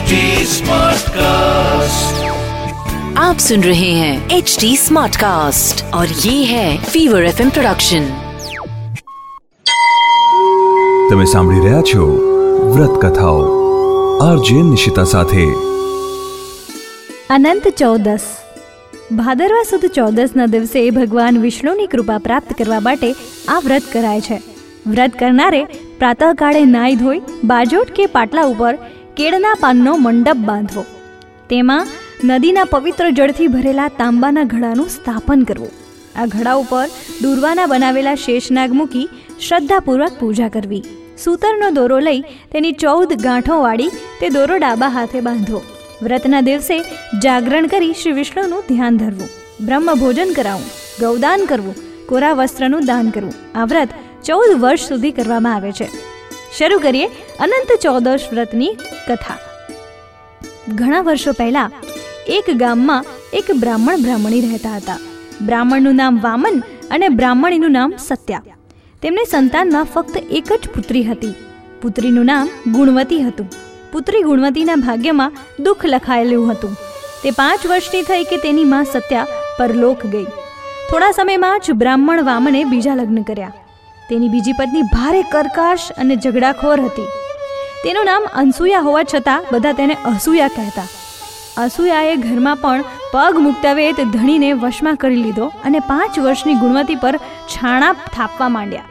HD Smartcast. आप सुन रहे हैं एच डी स्मार्ट कास्ट और ये है फीवर एफ प्रोडक्शन તમે સાંભળી રહ્યા છો વ્રત કથાઓ આરજે નિશિતા સાથે અનંત ચૌદસ ભાદરવા સુદ ચૌદસના દિવસે ભગવાન વિષ્ણુની કૃપા પ્રાપ્ત કરવા માટે આ વ્રત કરાય છે વ્રત કરનારે પ્રાતઃકાળે નાહી ધોઈ બાજોટ કે પાટલા ઉપર કેળના પાનનો મંડપ બાંધવો. તેમાં નદીના પવિત્ર જળથી ભરેલા તાંબાના ઘડાનું સ્થાપન કરવું. આ ઘડા ઉપર દુર્વાના બનાવેલા શેષનાગ મૂકી શ્રદ્ધાપૂર્વક પૂજા કરવી. સૂતરનો દોરો લઈ તેની ચૌદ ગાંઠો વાળી તે દોરો ડાબા હાથે બાંધવો વ્રતના દિવસે જાગરણ કરી શ્રી વિષ્ણુનું ધ્યાન ધરવું. બ્રહ્મ ભોજન કરાવવું ગૌદાન કરવું, કોરા વસ્ત્રનું દાન કરવું. આ વ્રત ચૌદ વર્ષ સુધી કરવામાં આવે છે. શરૂ કરીએ અનંત ચૌદશ વ્રતની કથા. ઘણા વર્ષો પહેલા એક ગામમાં એક બ્રાહ્મણ બ્રાહ્મણી રહેતા હતા. બ્રાહ્મણનું નામ વામન અને બ્રાહ્મણીનું નામ સત્યા. તેમને સંતાનમાં ફક્ત એક જ પુત્રી હતી. પુત્રીનું નામ ગુણવતી હતું. પુત્રી ગુણવતીના ભાગ્યમાં દુઃખ લખાયેલું હતું. તે પાંચ વર્ષની થઈ કે તેની માં સત્યા પરલોક ગઈ. થોડા સમયમાં જ બ્રાહ્મણ વામને બીજા લગ્ન કર્યા. તેની બીજી પત્ની ભારે કરકાશ અને ઝઘડાખોર હતી. તેનું નામ અનસૂયા હોવા છતાં બધા તેને અસૂયા કહેતા. અસૂયાએ ઘરમાં પણ પગ મુકતાવે તે ધણીને વશમાં કરી લીધો અને પાંચ વર્ષની ગુણવતી પર છાણા થાપવા માંડ્યા.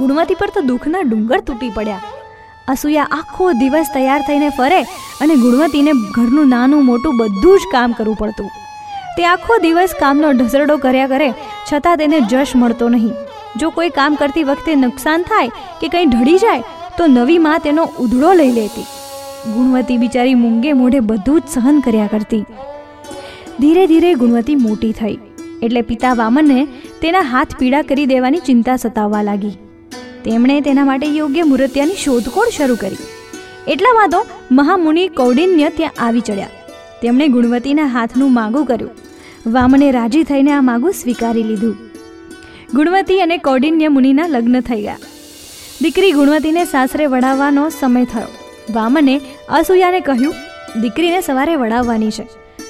ગુણવતી પર તો દુઃખના ડુંગર તૂટી પડ્યા. અસૂયા આખો દિવસ તૈયાર થઈને ફરે અને ગુણવતીને ઘરનું નાનું મોટું બધું જ કામ કરવું પડતું. તે આખો દિવસ કામનો ઢસરડો કર્યા કરે છતાં તેને જશ મળતો નહીં. જો કોઈ કામ કરતી વખતે નુકસાન થાય કે કંઈ ઢળી જાય, તો નવી માં તેનો ઉધડો લઈ લેતી. ગુણવતી બિચારી મૂંગે મોઢે બધું જ સહન કર્યા કરતી. ધીરે ધીરે ગુણવતી મોટી થઈ, એટલે પિતા વામનને તેના હાથ પીડા કરી દેવાની ચિંતા સતાવવા લાગી. તેમણે તેના માટે યોગ્ય મૂર્ત્યાની શોધખોળ શરૂ કરી. એટલામાં તો મહામુનિ કૌડિન્ય ત્યાં આવી ચડ્યા. તેમણે ગુણવતીના હાથનું માગું કર્યું. વામને રાજી થઈને આ માગું સ્વીકારી લીધું. ગુણવતી અને કૌડિન્ય મુનિના લગ્ન થઈ ગયા. દીકરી ગુણવતીને સાસરે વડાવવાનો સમય થયો. વામને અસૂયાને કહ્યું, દીકરીને સવારે વડાવવાની છે.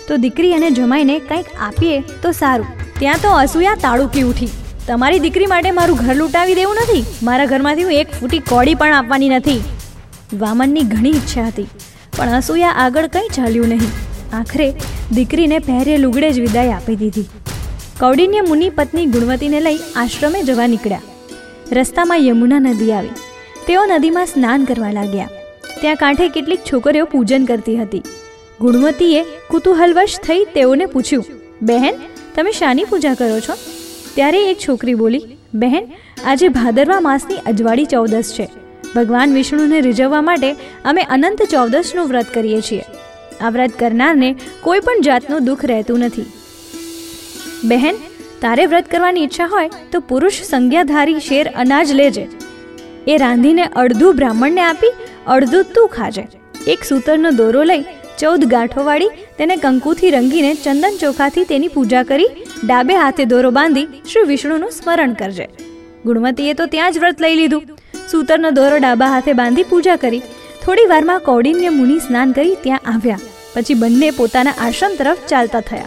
તો દીકરી અને જમાઈને કંઈક આપીએ તો સારું. ત્યાં તો અસૂયા તાળુકી ઉઠી. તમારી દીકરી માટે મારું ઘર લૂંટાવી દેવું નથી. મારા ઘરમાંથી હું એક ફૂટી કોડી પણ આપવાની નથી. વામનની ઘણી ઈચ્છા હતી, પણ અસૂયા આગળ કંઈ ચાલ્યું નહીં. આખરે દીકરીને પહેરે લુગડે જ વિદાય આપી દીધી. કૌડિન્ય મુનિ પત્ની ગુણવતીને લઈ આશ્રમે જવા નીકળ્યા. રસ્તામાં યમુના નદી આવી. તેઓ નદીમાં સ્નાન કરવા લાગ્યા. ત્યાં કાંઠે કેટલીક છોકરીઓ પૂજન કરતી હતી. ગુણવતીએ કુતૂહલવશ થઈ તેઓને પૂછ્યું, બહેન, તમે શાની પૂજા કરો છો? ત્યારે એક છોકરી બોલી, બહેન, આજે ભાદરવા માસની અજવાળી ચૌદસ છે. ભગવાન વિષ્ણુને રીઝવવા માટે અમે અનંત ચૌદસનું વ્રત કરીએ છીએ. આ વ્રત કરનારને કોઈ પણ જાતનું દુઃખ રહેતું નથી. બહેન, તારે વ્રત કરવાની ઈચ્છા હોય તો પુરુષ સંજ્ઞાધારી શેર અનાજ લેજે. એ રાંધીને અડધું બ્રાહ્મણને આપી, અડધું તું ખાજે. એક સૂતરનો દોરો લઈ ચૌદ ગાંઠો વાળી તેને કંકુથી રંગીને ચંદન ચોખાથી તેની પૂજા કરી, ડાબે હાથે દોરો બાંધી શ્રી વિષ્ણુનું સ્મરણ કરજે. ગુણવતીએ તો ત્યાં જ વ્રત લઈ લીધું. સૂતરનો દોરો ડાબા હાથે બાંધી પૂજા કરી. થોડી વારમાં કૌડિન્ય મુનિ સ્નાન કરી ત્યાં આવ્યા. પછી બંને પોતાના આશ્રમ તરફ ચાલતા થયા.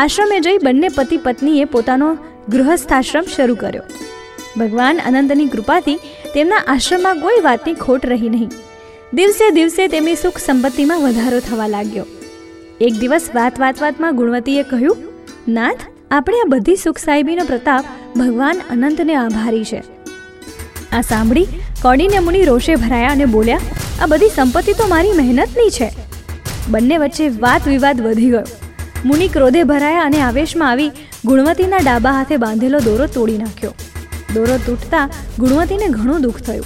આશ્રમે જઈ બંને પતિ પત્નીએ પોતાનો ગૃહસ્થાશ્રમ શરૂ કર્યો. ભગવાન અનંતની કૃપાથી તેમના આશ્રમમાં કોઈ વાતની ખોટ રહી નહીં. દિવસે દિવસે તેમની સુખ સંપત્તિમાં વધારો થવા લાગ્યો. એક દિવસ વાત વાત વાતમાં ગુણવતીએ કહ્યું, નાથ, આપણે આ બધી સુખ સાહેબીનો પ્રતાપ ભગવાન અનંતને આભારી છે. આ સાંભળી કોડીને મુનિ રોષે ભરાયા અને બોલ્યા, આ બધી સંપત્તિ તો મારી મહેનતની છે. બંને વચ્ચે વાત વિવાદ વધી ગયો. મુનિ ક્રોધે ભરાયા અને આવેશમાં આવી ગુણવતીના ડાબા હાથે બાંધેલો દોરો તોડી નાખ્યો. દોરો તૂટતા ગુણવતીને ઘણું દુઃખ થયું.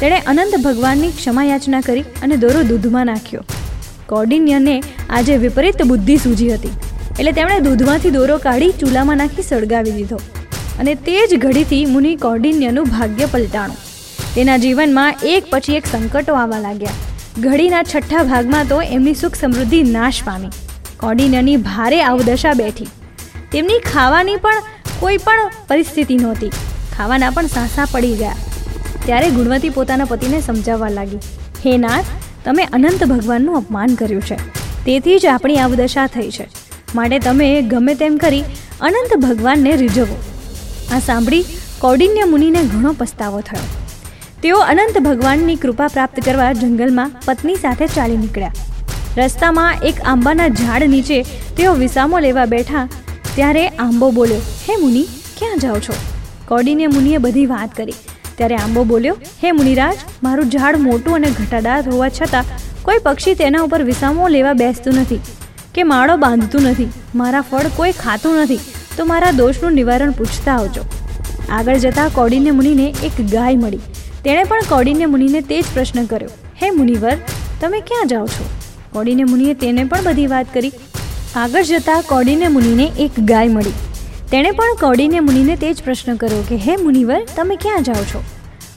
તેણે અનંત ભગવાનની ક્ષમા યાચના કરી અને દોરો દૂધમાં નાખ્યો. કૌડિન્યને આજે વિપરીત બુદ્ધિ સૂજી હતી. એટલે તેમણે દૂધમાંથી દોરો કાઢી ચૂલામાં નાખી સળગાવી દીધો. અને તે જ ઘડીથી મુનિ કૌડિન્યનું ભાગ્ય પલટાણું. તેના જીવનમાં એક પછી એક સંકટો આવવા લાગ્યા. ઘડીના છઠ્ઠા ભાગમાં તો એમની સુખ સમૃદ્ધિ નાશ પામી. કૌડિન્યની ભારે અવદશા બેઠી. તેમની ખાવાની પણ કોઈ પણ પરિસ્થિતિ નહોતી. ખાવાના પણ સાંસા પડી ગયા. ત્યારે ગુણવતી પોતાના પતિને સમજાવવા લાગી. હે નાથ, તમે અનંત ભગવાનનું અપમાન કર્યું છે. તેથી જ આપણી આવદશા થઈ છે. માટે તમે ગમે તેમ કરી અનંત ભગવાનને રીઝવો. આ સાંભળી કૌડિન્ય મુનિને ઘણો પસ્તાવો થયો. તેઓ અનંત ભગવાનની કૃપા પ્રાપ્ત કરવા જંગલમાં પત્ની સાથે ચાલી નીકળ્યા. રસ્તામાં એક આંબાના ઝાડ નીચે તેઓ વિસામો લેવા બેઠા ત્યારે આંબો બોલ્યો, હે મુનિ, ક્યાં જાઓ છો? કોડીને મુનિએ બધી વાત કરી. ત્યારે આંબો બોલ્યો, હે મુનિરાજ, મારું ઝાડ મોટું અને ઘટાદાર હોવા છતાં કોઈ પક્ષી તેના ઉપર વિસામો લેવા બેસતું નથી કે માળો બાંધતું નથી, મારા ફળ કોઈ ખાતું નથી, તો મારા દોષનું નિવારણ પૂછતા આવજો. આગળ જતાં કોડીને મુનિને એક ગાય મળી. તેણે પણ કોડીને મુનિને તે જ પ્રશ્ન કર્યો, હે મુનિવર, તમે ક્યાં જાઓ છો? કૌડિન્ય મુનિએ તેને પણ બધી વાત કરી. આગળ જતાં કોડીને મુનિને એક ગાય મળી. તેણે પણ કોડીને મુનિને તે જ પ્રશ્ન કર્યો કે, હે મુનિવર, તમે ક્યાં જાઓ છો?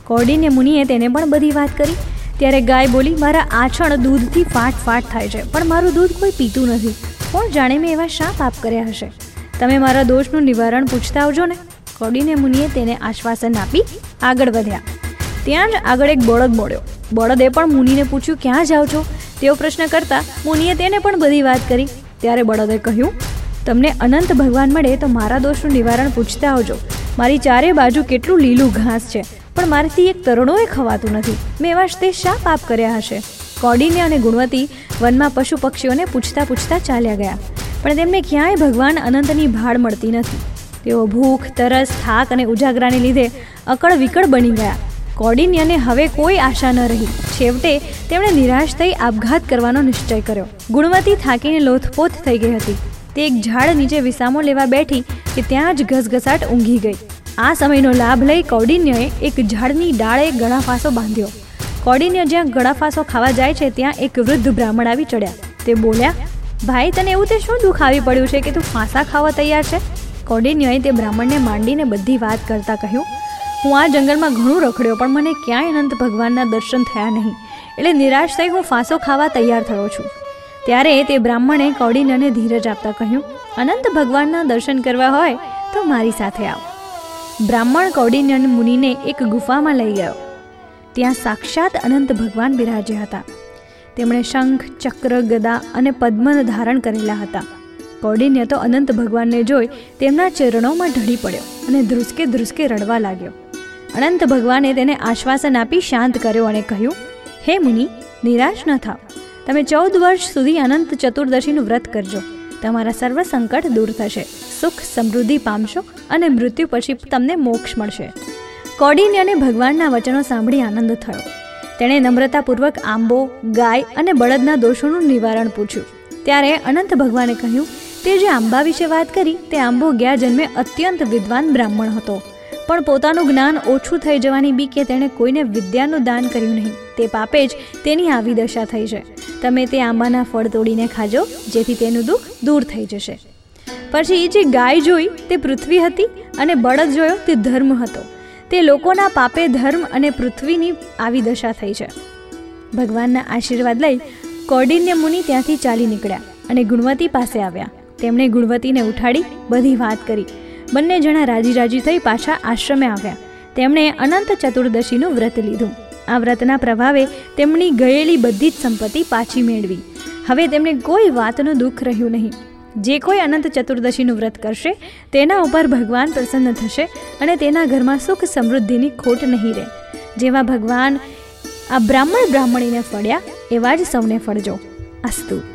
કોડીને મુનિએ તેને પણ બધી વાત કરી. ત્યારે ગાય બોલી, મારા આછણ દૂધથી ફાટ ફાટ થાય છે, પણ મારું દૂધ કોઈ પીતું નથી. કોણ જાણે મેં એવા શા પાપ કર્યા હશે? તમે મારા દોષનું નિવારણ પૂછતા આવજો ને. કોડીને મુનિએ તેને આશ્વાસન આપી આગળ વધ્યા. ત્યાં જ આગળ એક બળદ મળ્યો બળદે પણ મુનિને પૂછ્યું, ક્યાં જાઓ છો? તેવો પ્રશ્ન કરતા મુનિએ તેને પણ બધી વાત કરી. ત્યારે બળદે કહ્યું, તમને અનંત ભગવાન મળે તો મારા દોષનું નિવારણ પૂછતા આવજો. મારી ચારે બાજુ કેટલું લીલું ઘાસ છે, પણ મારાથી એક તરણોએ ખવાતું નથી. મેં એવા તે શા પાપ કર્યા હશે? કોડીને અને ગુણવતી વનમાં પશુ પક્ષીઓને પૂછતા પૂછતા ચાલ્યા ગયા. પણ તેમને ક્યાંય ભગવાન અનંતની ભાળ મળતી નથી. તેઓ ભૂખ, તરસ, થાક અને ઉજાગરાને લીધે અકળ વિકળ બની ગયા. કૌડિન્યને હવે કોઈ આશા ન રહી. છેવટે તેમણે નિરાશ થઈ આપઘાત કરવાનો નિશ્ચય કર્યો. ગુણવતી થાકીને લોથપોથ થઈ ગઈ હતી. તે એક ઝાડ નીચે વિસામો લેવા બેઠી કે ત્યાં જ ઘસઘસાટ ઊંઘી ગઈ. આ સમયનો લાભ લઈ કૌડિન્યએ એક ઝાડની ડાળે ગળાફાંસો બાંધ્યો. કૌડિન્ય જ્યાં ગળાફાંસો ખાવા જાય છે, ત્યાં એક વૃદ્ધ બ્રાહ્મણ આવી ચડ્યા. તે બોલ્યા, ભાઈ, તને એવું તે શું દુઃખ આવી પડ્યું છે કે તું ફાંસા ખાવા તૈયાર છે? કૌડિન્યએ તે બ્રાહ્મણને માંડીને બધી વાત કરતા કહ્યું હું આ જંગલમાં ઘણું રખડ્યો, પણ મને ક્યાંય અનંત ભગવાનના દર્શન થયા નહીં. એટલે નિરાશ થઈ હું ફાંસો ખાવા તૈયાર થયો છું. ત્યારે તે બ્રાહ્મણે કૌડિન્યને ધીરજ આપતા કહ્યું, અનંત ભગવાનના દર્શન કરવા હોય તો મારી સાથે આવ. બ્રાહ્મણ કૌડિન્યન મુનિને એક ગુફામાં લઈ ગયો. ત્યાં સાક્ષાત અનંત ભગવાન બિરાજ્યા હતા. તેમણે શંખ, ચક્ર, ગદા અને પદ્મન ધારણ કરેલા હતા. કૌડિન્ય તો અનંત ભગવાનને જોઈ તેમના ચરણોમાં ઢળી પડ્યો અને ધ્રુસકે ધ્રુસકે રડવા લાગ્યો. અનંત ભગવાને તેને આશ્વાસન આપી શાંત કર્યો અને કહ્યું, હે મુનિ, નિરાશ ન થાવ. તમે ચૌદ વર્ષ સુધી અનંત ચતુર્દશીનું વ્રત કરજો. તમારા સર્વ સંકટ દૂર થશે. સુખ, સમૃદ્ધિ પામશો અને મૃત્યુ પછી તમને મોક્ષ મળશે. કૌડિન્યને ભગવાનના વચનો સાંભળી આનંદ થયો. તેણે નમ્રતાપૂર્વક આંબો, ગાય અને બળદના દોષોનું નિવારણ પૂછ્યું. ત્યારે અનંત ભગવાને કહ્યું, તે જે આંબા વિશે વાત કરી, તે આંબો ગયા જન્મે અત્યંત વિદ્વાન બ્રાહ્મણ હતો. પણ પોતાનું જ્ઞાન ઓછું થઈ જવાની બીકે તેણે કોઈને વિદ્યાનું દાન કર્યું નહીં. તે પાપે જ તેની આવી દશા થઈ છે. તમે તે આંબાના ફળ તોડીને ખાજો, જેથી તેનું દુઃખ દૂર થઈ જશે. પછી એ જે ગાય જોઈ તે પૃથ્વી હતી અને બળદ જોયો તે ધર્મ હતો. તે લોકોના પાપે ધર્મ અને પૃથ્વીની આવી દશા થઈ છે. ભગવાનના આશીર્વાદ લઈ કૌડિન્ય મુનિ ત્યાંથી ચાલી નીકળ્યા અને ગુણવતી પાસે આવ્યા. તેમણે ગુણવતીને ઉઠાડી બધી વાત કરી. બંને જણા રાજી રાજી થઈ પાછા આશ્રમે આવ્યા. તેમણે અનંત ચતુર્દશીનું વ્રત લીધું. આ વ્રતના પ્રભાવે તેમની ગયેલી બધી જ સંપત્તિ પાછી મેળવી. હવે તેમને કોઈ વાતનું દુઃખ રહ્યું નહીં. જે કોઈ અનંત ચતુર્દશીનું વ્રત કરશે, તેના ઉપર ભગવાન પ્રસન્ન થશે અને તેના ઘરમાં સુખ સમૃદ્ધિની ખોટ નહીં રહે. જેવા ભગવાન આ બ્રાહ્મણ બ્રાહ્મણીને ફળ્યા, એવા જ સૌને ફળજો. અસ્તુ.